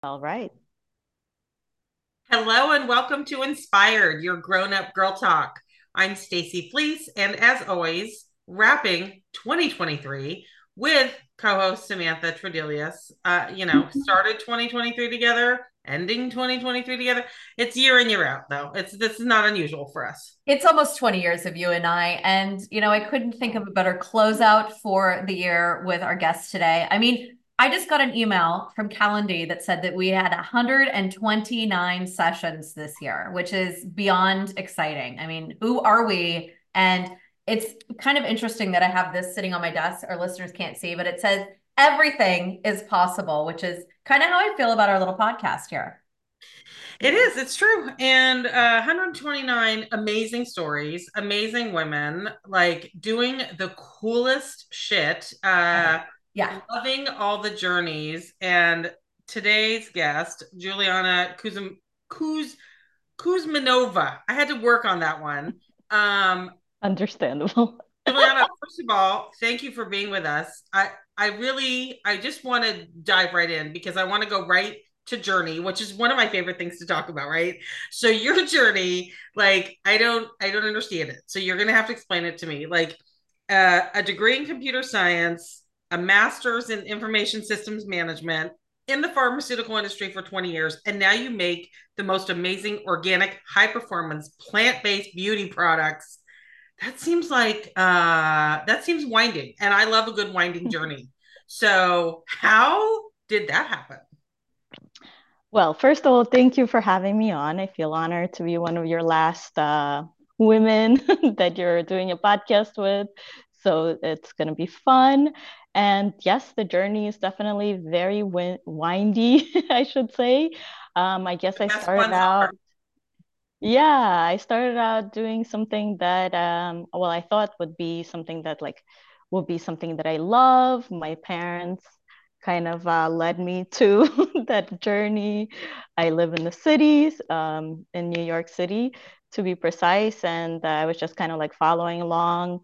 All right. Hello and welcome to Inspired, your grown-up girl talk. I'm Stacy Fleece, and as always, wrapping 2023 with co-host Samantha Tredelius. Uh, you know, started 2023 together, ending 2023 together. It's year in year out, though. It's this is not unusual for us. It's almost 20 years of you and I, and you know, I couldn't think of a better closeout for the year with our guest today. I mean, I just got an email from Calendly that said that we had 129 sessions this year, which is beyond exciting. I mean, who are we? And it's kind of interesting that I have this sitting on my desk. Our listeners can't see, but it says everything is possible, which is kind of how I feel about our little podcast here. It is, it's true. And uh, 129 amazing stories, amazing women, like doing the coolest shit. Uh, yeah. Loving all the journeys. And today's guest, Juliana Kuzm, Kuz, Kuzmanova. I had to work on that one. Um, Understandable. Juliana, first of all, thank you for being with us. I, I really, I just want to dive right in because I want to go right to journey which is one of my favorite things to talk about right so your journey like i don't i don't understand it so you're gonna have to explain it to me like uh, a degree in computer science a master's in information systems management in the pharmaceutical industry for 20 years and now you make the most amazing organic high performance plant-based beauty products. That seems like uh that seems winding and i love a good winding journey. So how did that happen? Well first of all thank you for having me on. I feel honored to be one of your last uh, women that you're doing a podcast with so it's going to be fun and yes, the journey is definitely very windy, I should say. Um, I guess I started out. Yeah, I started out doing something that, um, well, I thought would be something that like would be something that I love. My parents kind of uh, led me to that journey. I live in the cities, um, in New York City, to be precise, and uh, I was just kind of like following along,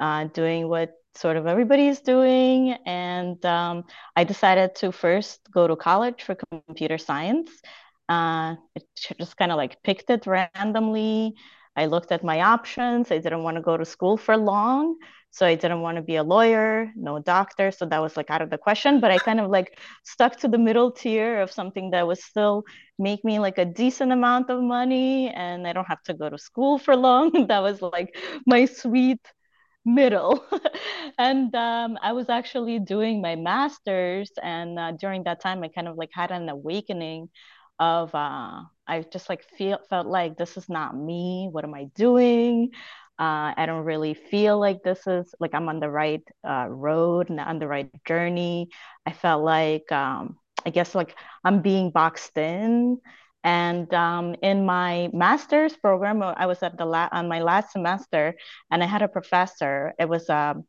uh, doing what sort of everybody is doing. And um, I decided to first go to college for computer science. Uh, just kind of like picked it randomly. I looked at my options. I didn't want to go to school for long. So I didn't want to be a lawyer, no doctor. So that was like out of the question. But I kind of like stuck to the middle tier of something that would still make me like a decent amount of money and I don't have to go to school for long. that was like my sweet middle. And um, i was actually doing my master's and uh, during that time i kind of like had an awakening of uh, i just like feel felt like this is not me. What am i doing? Uh, i don't really feel like this is like i'm on the right uh, road and on the right journey. I felt like um, i guess like i'm being boxed in and um, in my master's program, uh, I was at the la- on my last semester, and I had a professor. It was a um,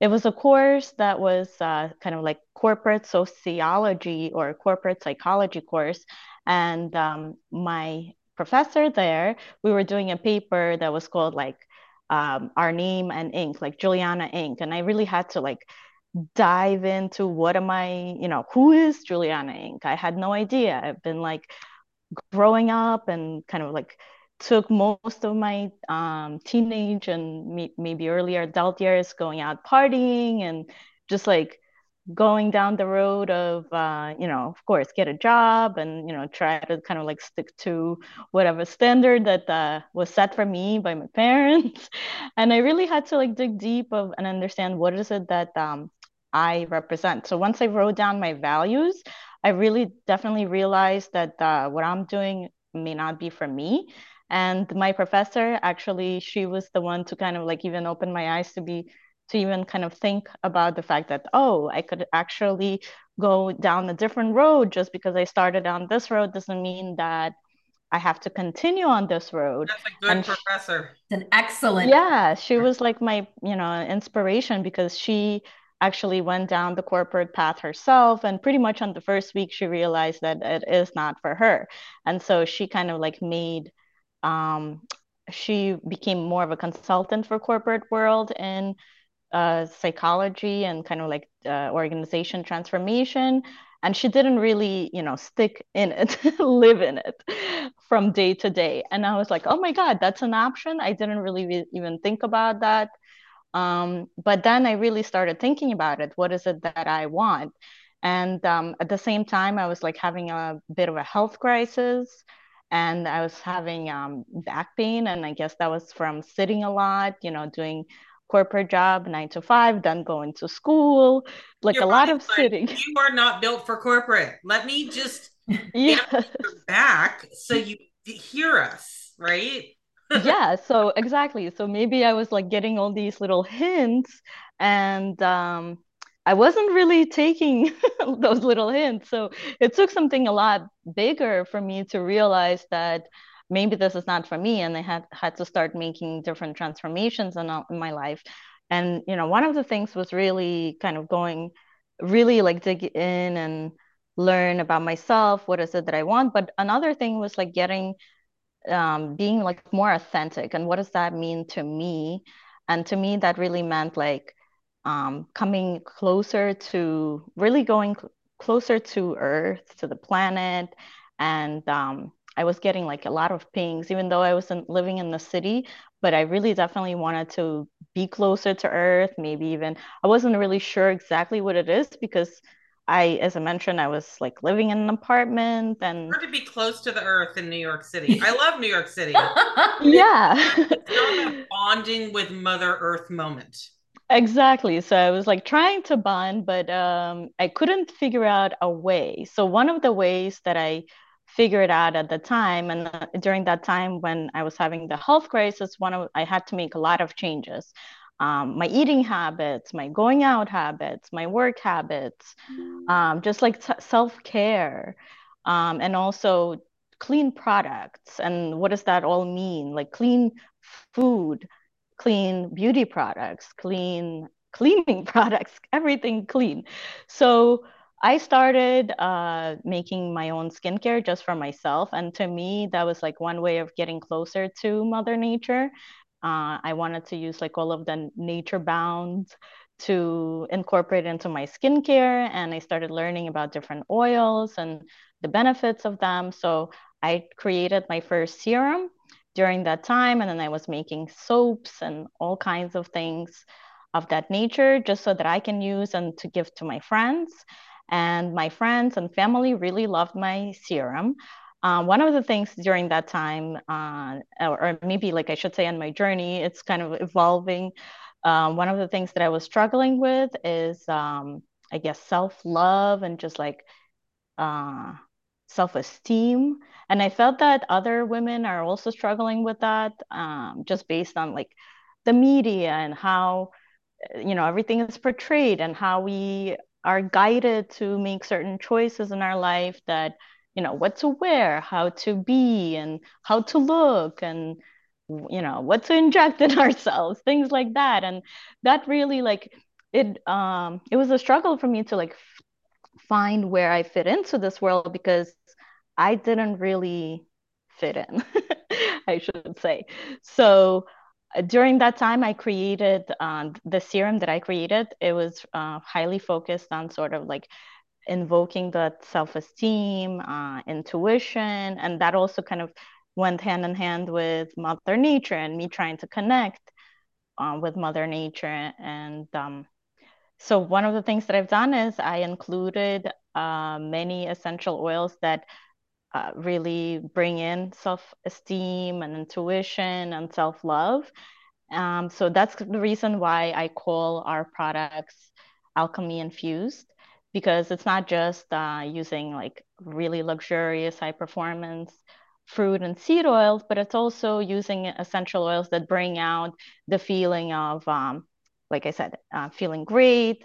it was a course that was uh, kind of like corporate sociology or corporate psychology course, and um, my professor there, we were doing a paper that was called like um, our name and ink, like Juliana Inc, and I really had to like dive into what am I, you know, who is Juliana Inc? I had no idea. I've been like growing up and kind of like took most of my um, teenage and maybe earlier adult years going out partying and just like going down the road of uh, you know of course get a job and you know try to kind of like stick to whatever standard that uh, was set for me by my parents. And i really had to like dig deep of and understand what is it that um, i represent. So once i wrote down my values I really definitely realized that uh, what I'm doing may not be for me. And my professor, actually, she was the one to kind of like even open my eyes to be to even kind of think about the fact that oh, I could actually go down a different road just because I started on this road doesn't mean that I have to continue on this road. That's a good and professor. She, an excellent. Yeah, she was like my, you know, inspiration because she actually went down the corporate path herself and pretty much on the first week she realized that it is not for her. And so she kind of like made um, she became more of a consultant for corporate world in uh, psychology and kind of like uh, organization transformation. And she didn't really you know stick in it live in it from day to day. And i was like oh my god that's an option. I didn't really even think about that um, but then i really started thinking about it what is it that i want and um, at the same time i was like having a bit of a health crisis and i was having um, back pain and i guess that was from sitting a lot you know doing corporate job, nine to five, then going to school, like Your a lot of sitting. You are not built for corporate. Let me just yeah. back so you hear us, right? Yeah, so exactly. So maybe I was like getting all these little hints and um I wasn't really taking those little hints. So it took something a lot bigger for me to realize that maybe this is not for me and i had had to start making different transformations in, in my life and you know one of the things was really kind of going really like dig in and learn about myself what is it that i want but another thing was like getting um, being like more authentic and what does that mean to me and to me that really meant like um, coming closer to really going cl- closer to earth to the planet and um, I was getting like a lot of pings, even though I wasn't living in the city. But I really definitely wanted to be closer to Earth. Maybe even I wasn't really sure exactly what it is because I, as I mentioned, I was like living in an apartment and hard to be close to the Earth in New York City. I love New York City. yeah, it's not a bonding with Mother Earth moment. Exactly. So I was like trying to bond, but um, I couldn't figure out a way. So one of the ways that I figured out at the time and uh, during that time when i was having the health crisis one of i had to make a lot of changes um, my eating habits my going out habits my work habits um, just like t- self-care um, and also clean products and what does that all mean like clean food clean beauty products clean cleaning products everything clean so I started uh, making my own skincare just for myself. And to me, that was like one way of getting closer to Mother Nature. Uh, I wanted to use like all of the nature bound to incorporate into my skincare. And I started learning about different oils and the benefits of them. So I created my first serum during that time. And then I was making soaps and all kinds of things of that nature just so that I can use and to give to my friends. And my friends and family really loved my serum. Uh, one of the things during that time, uh, or, or, maybe like I should say on my journey, it's kind of evolving. Um, one of the things that I was struggling with is, um, I guess, self love and just like uh, self esteem. And I felt that other women are also struggling with that, um, just based on like the media and how you know everything is portrayed and how we are guided to make certain choices in our life that you know what to wear how to be and how to look and you know what to inject in ourselves things like that and that really like it um it was a struggle for me to like find where i fit into this world because i didn't really fit in i should say so during that time, I created um, the serum that I created. It was uh, highly focused on sort of like invoking that self esteem, uh, intuition, and that also kind of went hand in hand with Mother Nature and me trying to connect uh, with Mother Nature. And um, so, one of the things that I've done is I included uh, many essential oils that uh, really bring in self esteem and intuition and self love. Um, so that's the reason why I call our products alchemy infused because it's not just uh, using like really luxurious high performance fruit and seed oils, but it's also using essential oils that bring out the feeling of, um, like I said, uh, feeling great,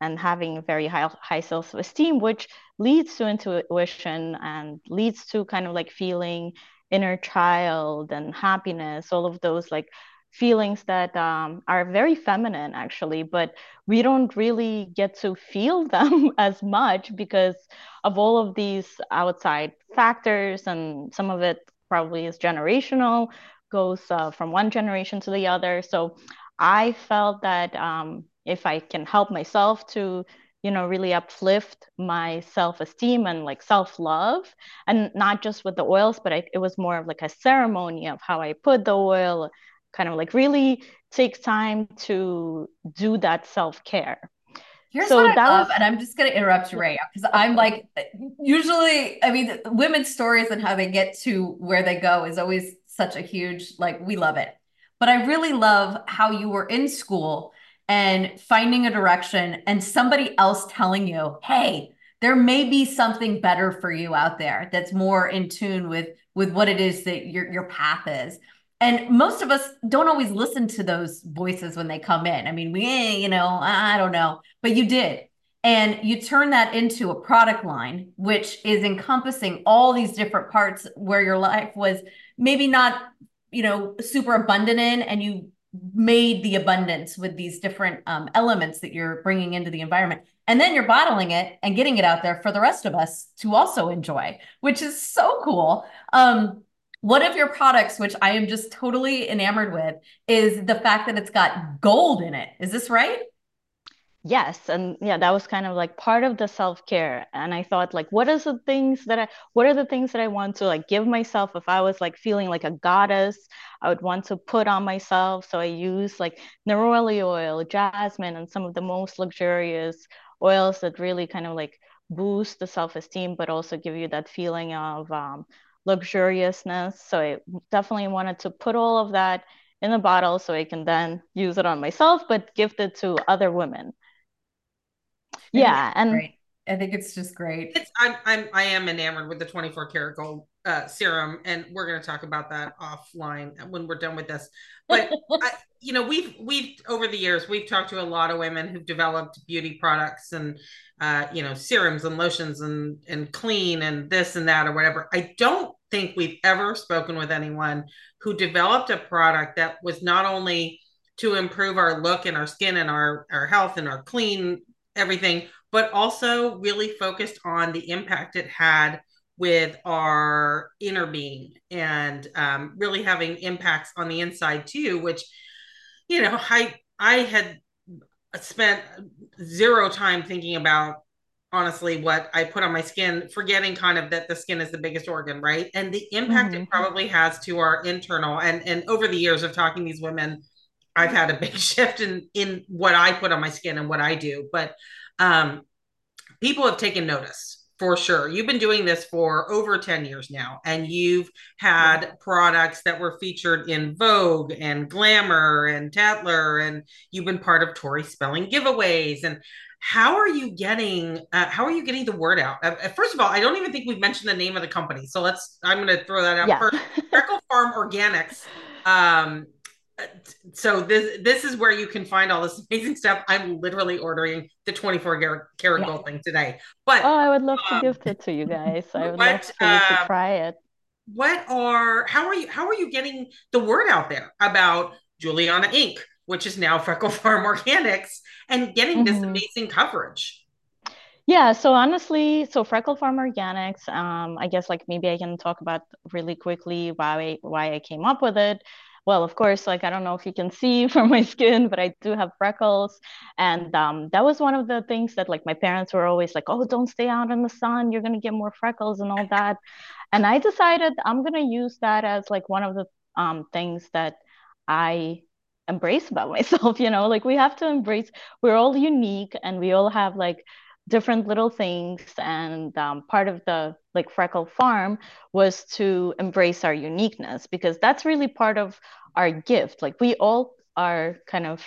and having very high high self-esteem which leads to intuition and leads to kind of like feeling inner child and happiness all of those like feelings that um, are very feminine actually but we don't really get to feel them as much because of all of these outside factors and some of it probably is generational goes uh, from one generation to the other. So i felt that um, if I can help myself to you know really uplift my self-esteem and like self-love and not just with the oils but I, it was more of like a ceremony of how i put the oil kind of like really take time to do that self-care Here's so what I love, was... and I'm just going to interrupt you, Ray, because I'm like, usually, I mean, women's stories and how they get to where they go is always such a huge, like, we love it. But I really love how you were in school and finding a direction and somebody else telling you, hey, there may be something better for you out there that's more in tune with with what it is that your your path is and most of us don't always listen to those voices when they come in. I mean we you know i don't know but you did. And you turn that into a product line which is encompassing all these different parts where your life was maybe not you know super abundant in and you made the abundance with these different um, elements that you're bringing into the environment. And then you're bottling it and getting it out there for the rest of us to also enjoy which is so cool. Um, one of your products which i am just totally enamored with is the fact that it's got gold in it. Is this right? Yes and yeah that was kind of like part of the self-care and i thought like what are the things that i what are the things that i want to like give myself? If i was like feeling like a goddess i would want to put on myself so i use like neroli oil jasmine and some of the most luxurious oils that really kind of like boost the self-esteem but also give you that feeling of um, luxuriousness. So i definitely wanted to put all of that in a bottle so i can then use it on myself but gift it to other women. Yeah and great. i think it's just great. It's i'm i'm i am enamored with the 24 karat gold uh, serum and we're going to talk about that offline when we're done with this. But I, you know we've we've over the years we've talked to a lot of women who've developed beauty products and uh, you know serums and lotions and and clean and this and that or whatever. I don't think we've ever spoken with anyone who developed a product that was not only to improve our look and our skin and our our health and our clean everything, but also really focused on the impact it had with our inner being and um, really having impacts on the inside too, which, you know, I I had spent zero time thinking about honestly what I put on my skin, forgetting kind of that the skin is the biggest organ, right? And the impact mm-hmm. it probably has to our internal and and over the years of talking these women, I've had a big shift in in what I put on my skin and what I do. But um, people have taken notice for sure. You've been doing this for over 10 years now, and you've had yeah. products that were featured in Vogue and Glamour and Tatler, and you've been part of Tori Spelling giveaways. And how are you getting uh, how are you getting the word out uh, first of all i don't even think we've mentioned the name of the company so let's i'm going to throw that out yeah. first freckle farm organics um, so this this is where you can find all this amazing stuff. I'm literally ordering the 24 karat yeah. gold thing today. But oh, I would love um, to gift it to you guys. I would what, love for uh, to try it. What are how are you how are you getting the word out there about Juliana Inc., which is now Freckle Farm Organics, and getting mm-hmm. this amazing coverage? Yeah, so honestly, so Freckle Farm Organics, um, I guess like maybe I can talk about really quickly why I, why I came up with it well, of course, like I don't know if you can see from my skin, but I do have freckles. And um, that was one of the things that like my parents were always like, oh, don't stay out in the sun. You're going to get more freckles and all that. And I decided I'm going to use that as like one of the um, things that I embrace about myself. You know, like we have to embrace, we're all unique and we all have like different little things. And um, part of the like freckle farm was to embrace our uniqueness because that's really part of our gift. Like we all are kind of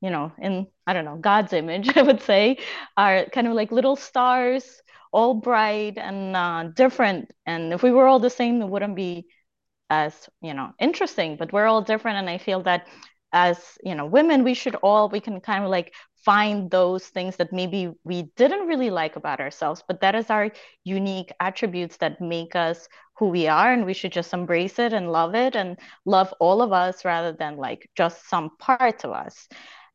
you know in i don't know god's image i would say are kind of like little stars all bright and uh, different. And if we were all the same it wouldn't be as you know interesting but we're all different. And i feel that as you know women we should all we can kind of like find those things that maybe we didn't really like about ourselves, but that is our unique attributes that make us who we are. And we should just embrace it and love it and love all of us rather than like just some parts of us.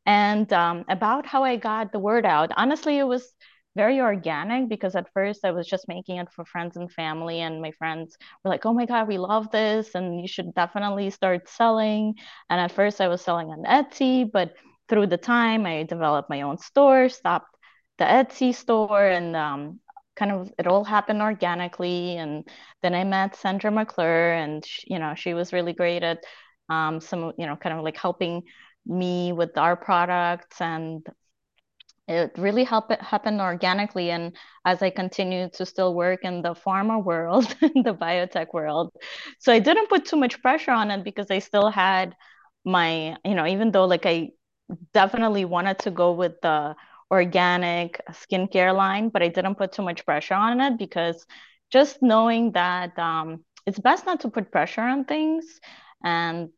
And um, about how I got the word out, honestly, it was very organic because at first I was just making it for friends and family, and my friends were like, "Oh my god, we love this, and you should definitely start selling." And at first I was selling on Etsy, but through the time, I developed my own store, stopped the Etsy store and um, kind of it all happened organically. And then I met Sandra McClure, and she, you know she was really great at um, some you know kind of like helping me with our products and it really helped it happen organically and as i continued to still work in the pharma world the biotech world. So i didn't put too much pressure on it because i still had my you know even though like i definitely wanted to go with the organic skincare line but i didn't put too much pressure on it because just knowing that um, it's best not to put pressure on things and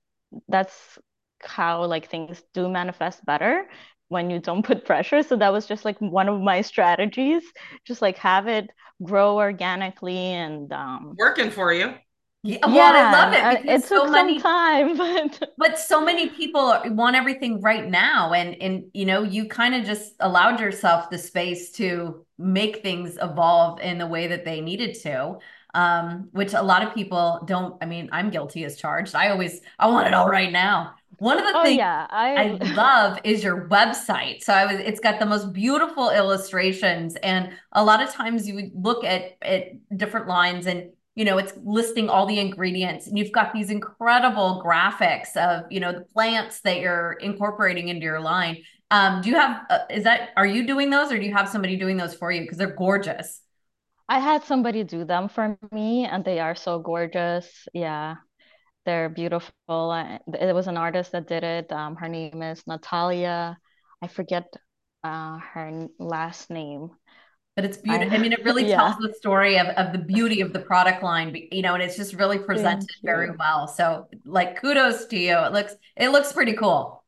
that's how like things do manifest better when you don't put pressure. So that was just like one of my strategies, just like have it grow organically and um, working for you. Yeah, well, yeah, I love it. It took so many, some time, but but so many people want everything right now, and and you know, you kind of just allowed yourself the space to make things evolve in the way that they needed to um, which a lot of people don't. I mean, I'm guilty as charged. I always I want it all right now. One of the oh, things yeah, I... I love is your website. So I was it's got the most beautiful illustrations and a lot of times you would look at at different lines and you know it's listing all the ingredients and you've got these incredible graphics of you know the plants that you're incorporating into your line. Um, do you have uh, is that are you doing those or do you have somebody doing those for you? Because they're gorgeous. I had somebody do them for me and they are so gorgeous. Yeah they're beautiful. It was an artist that did it. Um, her name is Natalia. I forget uh, her last name. But it's beautiful. I, I, mean, it really yeah. tells the story of, of the beauty of the product line, you know, and it's just really presented very well. So like kudos to you. It looks it looks pretty cool.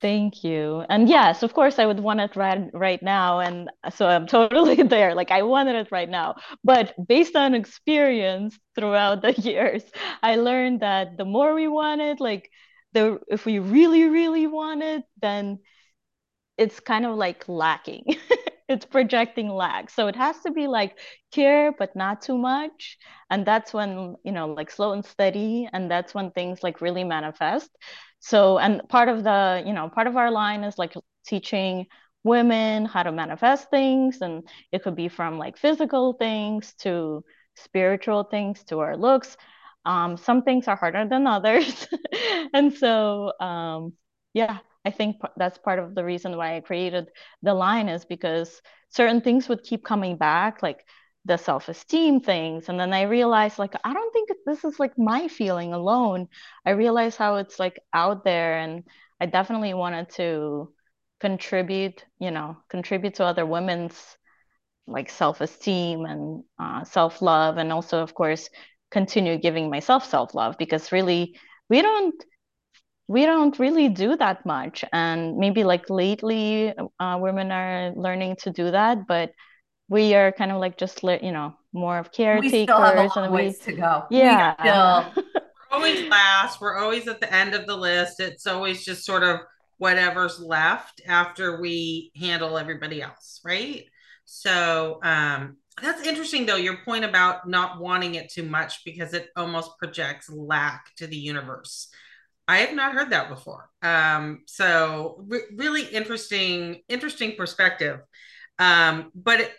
Thank you. And yes, of course, I would want it right right now, and so I'm totally there. Like I wanted it right now, but based on experience throughout the years, I learned that the more we want it, like the if we really really want it, then it's kind of like lacking. it's projecting lack. So it has to be like care, but not too much. And that's when, you know, like slow and steady. And that's when things like really manifest so and part of the you know part of our line is like teaching women how to manifest things and it could be from like physical things to spiritual things to our looks um, some things are harder than others and so um, yeah i think that's part of the reason why i created the line is because certain things would keep coming back like the self-esteem things. And then i realized like i don't think this is like my feeling alone. I realized how it's like out there and i definitely wanted to contribute you know contribute to other women's like self-esteem and uh, self-love and also of course continue giving myself self-love because really we don't we don't really do that much. And maybe like lately uh, women are learning to do that but we are kind of like just you know more of caretakers we still have a long and ways we, to go. Yeah. we're always last. We're always at the end of the list. It's always just sort of whatever's left after we handle everybody else right? So um that's interesting though your point about not wanting it too much because it almost projects lack to the universe I have not heard that before. Um, so re- really interesting, interesting perspective. Um, but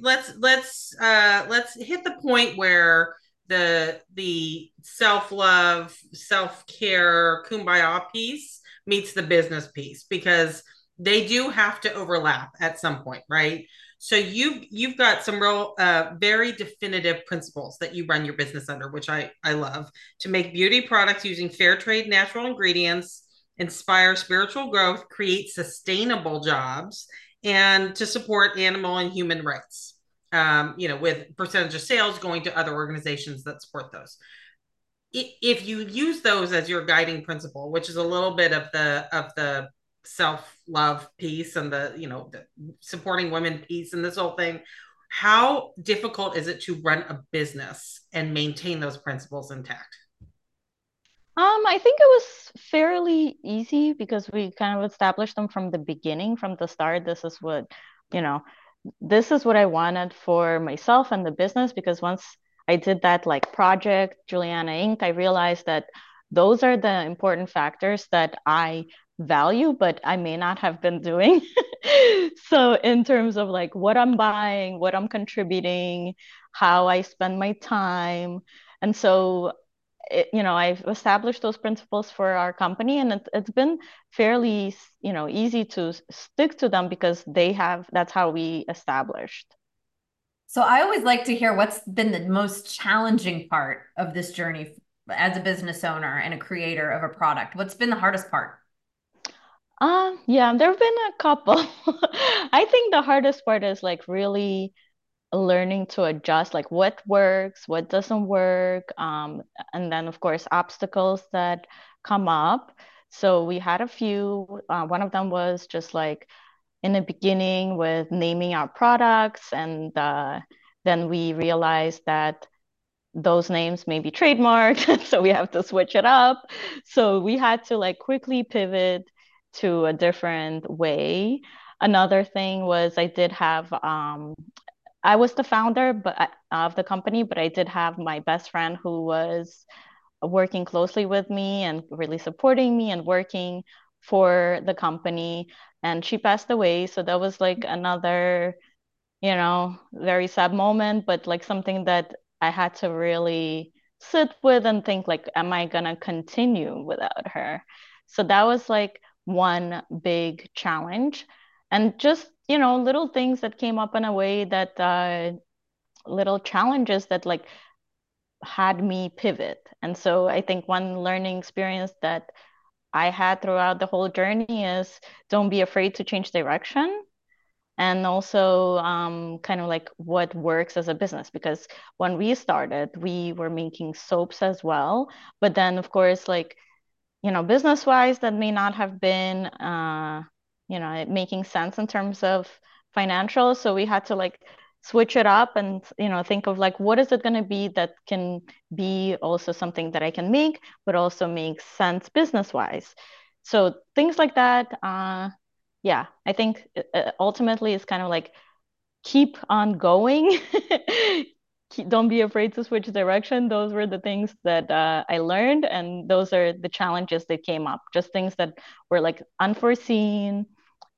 let's let's uh let's hit the point where the the self-love self-care kumbaya piece meets the business piece because they do have to overlap at some point right so you've you've got some real uh, very definitive principles that you run your business under which i i love to make beauty products using fair trade natural ingredients inspire spiritual growth create sustainable jobs and to support animal and human rights. Um, you know, with percentage of sales going to other organizations that support those. If you use those as your guiding principle, which is a little bit of the of the self love piece and the you know the supporting women piece and this whole thing, how difficult is it to run a business and maintain those principles intact? Um, I think it was fairly easy because we kind of established them from the beginning, from the start. This is what, you know, this is what I wanted for myself and the business because once I did that like project, Juliana Inc., I realized that those are the important factors that I value, but I may not have been doing so in terms of like what I'm buying, what I'm contributing, how I spend my time. And so it, you know, I've established those principles for our company and it, it's been fairly, you know, easy to stick to them because they have that's how we established. So I always like to hear what's been the most challenging part of this journey as a business owner and a creator of a product. What's been the hardest part? Um, yeah, there have been a couple. I think the hardest part is like really learning to adjust, like what works, what doesn't work, um, and then of course obstacles that come up. So we had a few. Uh, one of them was just like in the beginning with naming our products, and uh, then we realized that those names may be trademarked, so we have to switch it up. So we had to like quickly pivot to a different way. Another thing was I did have um, I was the founder but of the company, but I did have my best friend who was working closely with me and really supporting me and working for the company. And she passed away, so that was like another, you know, very sad moment, but like something that I had to really sit with and think like, am I gonna continue without her? So that was like one big challenge. And just you know little things that came up in a way that uh, little challenges that like had me pivot. And so i think one learning experience that i had throughout the whole journey is don't be afraid to change direction. And also um, kind of like what works as a business because when we started we were making soaps as well. But then of course like you know, business wise, that may not have been, uh, you know, making sense in terms of financials. So we had to like switch it up and, you know, think of like, what is it going to be that can be also something that I can make, but also make sense business wise. So things like that. Uh, yeah, I think uh, ultimately it's kind of like keep on going don't be afraid to switch direction. Those were the things that uh, I learned, and those are the challenges that came up. Just things that were like unforeseen,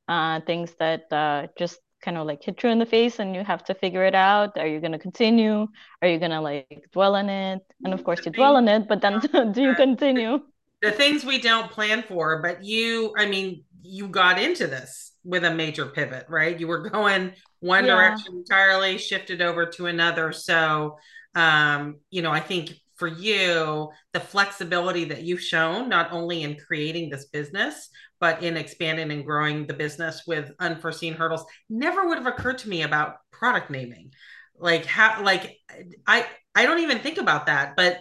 uh, things that uh, just kind of like hit you in the face, and you have to figure it out. Are you to continue? Are you to like dwell on it? And of course, you dwell on it, but then do you continue? The things we don't plan for, but you, I mean, you got into this with a major pivot, right? You were going one yeah. direction entirely, shifted over to another. So, um, you know, I think for you, the flexibility that you've shown, not only in creating this business, but in expanding and growing the business with unforeseen hurdles, never would have occurred to me about product naming. Like how, like I, I don't even think about that, but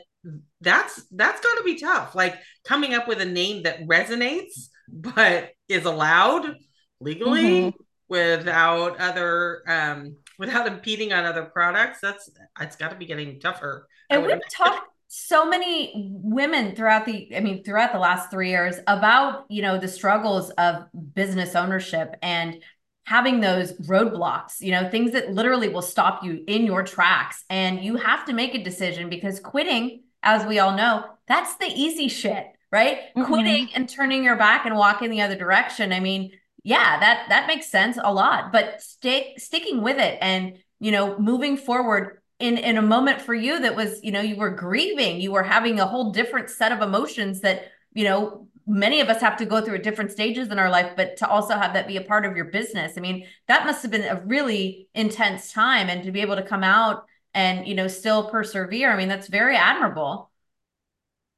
that's that's got to be tough. Like coming up with a name that resonates but is allowed legally mm-hmm. without other um without impeding on other products that's it's got to be getting tougher and we've talked so many women throughout the i mean throughout the last three years about you know the struggles of business ownership and having those roadblocks you know things that literally will stop you in your tracks and you have to make a decision because quitting as we all know that's the easy shit right mm-hmm. quitting and turning your back and walking the other direction i mean yeah, that that makes sense a lot. But stick sticking with it and you know moving forward in in a moment for you that was you know you were grieving, you were having a whole different set of emotions that you know many of us have to go through at different stages in our life but to also have that be a part of your business. I mean that must have been a really intense time and to be able to come out and you know still persevere. I mean that's very admirable.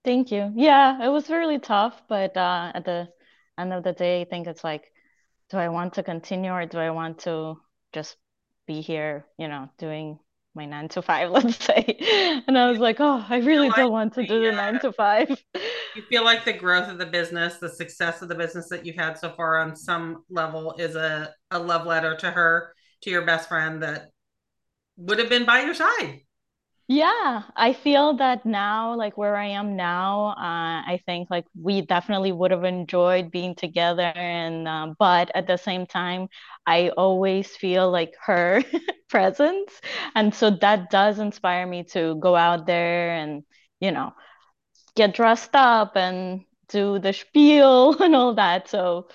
Thank you. Yeah it was really tough but uh at the end of the day i think it's like do I want to continue or do I want to just be here, you know, doing my nine to five, let's say. And I was like, oh, I really don't want to do the nine uh, to five. You feel like the growth of the business, the success of the business that you've had so far on some level is a, a love letter to her, to your best friend that would have been by your side. Yeah, I feel that now, like where I am now, uh, I think like we definitely would have enjoyed being together, and uh, but at the same time, I always feel like her presence, and so that does inspire me to go out there and you know get dressed up and do the spiel and all that. So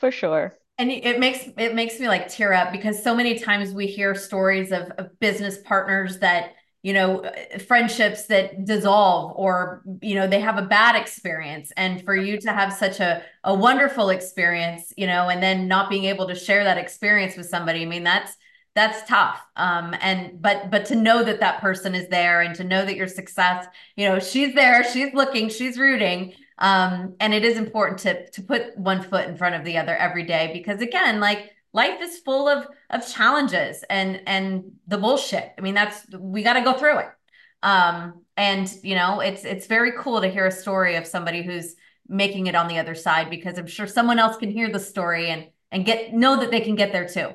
for sure. And it makes it makes me like tear up because so many times we hear stories of, of business partners that you know friendships that dissolve or you know they have a bad experience. And for you to have such a, a wonderful experience you know and then not being able to share that experience with somebody i mean that's that's tough. Um and but but to know that that person is there and to know that your success you know she's there she's looking she's rooting. Um and it is important to to put one foot in front of the other every day because again like life is full of of challenges and and the bullshit. I mean, that's we got to go through it. Um, and you know, it's it's very cool to hear a story of somebody who's making it on the other side because I'm sure someone else can hear the story and and get know that they can get there too.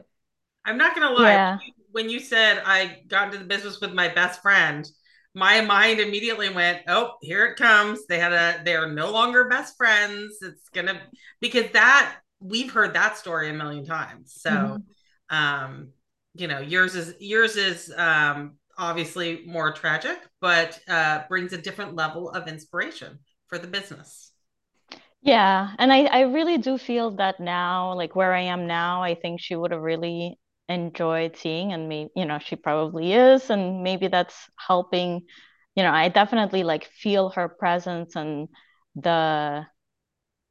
I'm not gonna lie. Yeah. When you said I got into the business with my best friend, my mind immediately went, "Oh, here it comes." They had a. They are no longer best friends. It's gonna because that we've heard that story a million times. So, mm-hmm. um, you know, yours is yours is um, obviously more tragic, but uh, brings a different level of inspiration for the business. Yeah, and I I really do feel that now, like where I am now, I think she would have really enjoyed seeing, and maybe you know she probably is, and maybe that's helping. You know, I definitely like feel her presence and the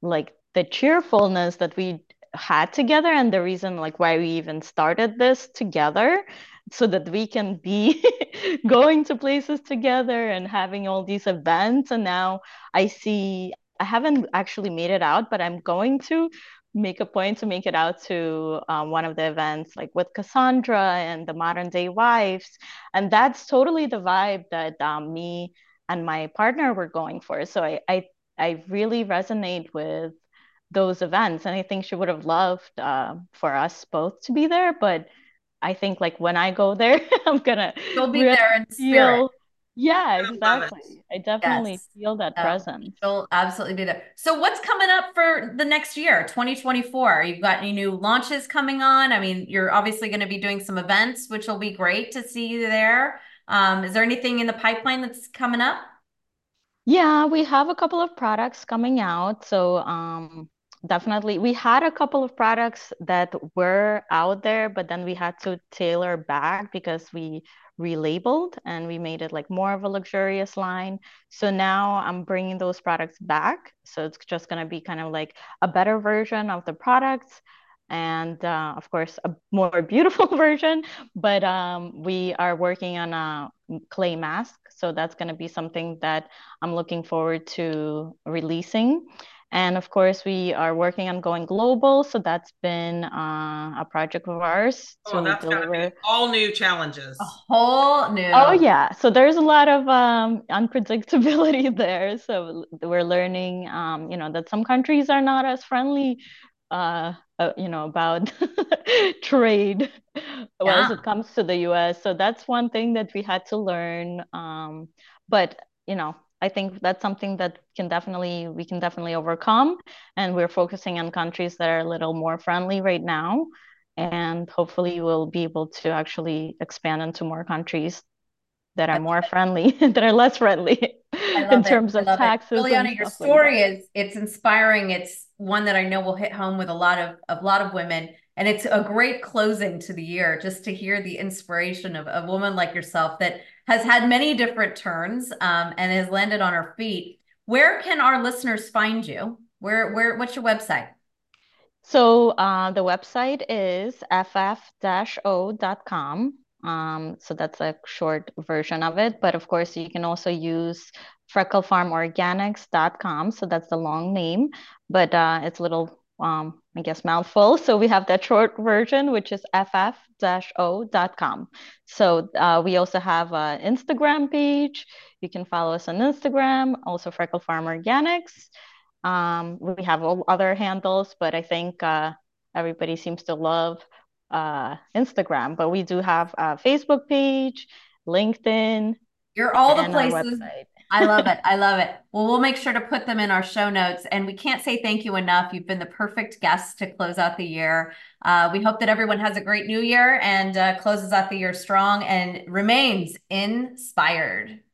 like the cheerfulness that we had together and the reason like why we even started this together so that we can be going to places together and having all these events. And now i see i haven't actually made it out but i'm going to make a point to make it out to um, one of the events like with cassandra and the modern day wives. And that's totally the vibe that um, me and my partner were going for. So i i, I really resonate with those events and i think she would have loved uh, for us both to be there but i think like when i go there i'm gonna you'll be really there in spirit. feel, yeah exactly. I definitely yes. feel that yeah. presence. You'll absolutely be there. So what's coming up for the next year 2024 you've got any new launches coming on? I mean you're obviously going to be doing some events which will be great to see you there. Um, is there anything in the pipeline that's coming up? Yeah, we have a couple of products coming out. So um, definitely. We had a couple of products that were out there but then we had to tailor back because we relabeled and we made it like more of a luxurious line. So now i'm bringing those products back. So it's just going to be kind of like a better version of the products and uh, of course a more beautiful version. But um, we are working on a clay mask. So that's going to be something that i'm looking forward to releasing and of course, we are working on going global. So that's been uh, a project of ours. Oh, that's deliver all new challenges. A whole new. Oh yeah. So there's a lot of um, unpredictability there. So we're learning, um, you know, that some countries are not as friendly, uh, uh, you know, about trade yeah. as it comes to the U.S. So that's one thing that we had to learn. Um, but you know, I think that's something that can definitely we can definitely overcome, and we're focusing on countries that are a little more friendly right now, and hopefully we'll be able to actually expand into more countries that are more friendly, that are less friendly in terms of taxes. Juliana, your story like is it's inspiring. It's one that I know will hit home with a lot of a lot of women. And it's a great closing to the year just to hear the inspiration of a woman like yourself that has had many different turns um, and has landed on her feet. Where can our listeners find you? Where, where, what's your website? So uh, the website is ff-o.com. Um, so that's a short version of it. But of course, you can also use frecklefarmorganics.com. So that's the long name, but uh, it's a little um, I guess, mouthful. So we have that short version, which is ff-o.com. So uh, we also have an Instagram page. You can follow us on Instagram, also Freckle Farm Organics. Um, we have all other handles, but I think uh, everybody seems to love uh, Instagram. But we do have a Facebook page, LinkedIn. You're all the places. I love it. I love it. Well, we'll make sure to put them in our show notes. And we can't say thank you enough. You've been the perfect guest to close out the year. Uh, we hope that everyone has a great new year and uh, closes out the year strong and remains inspired.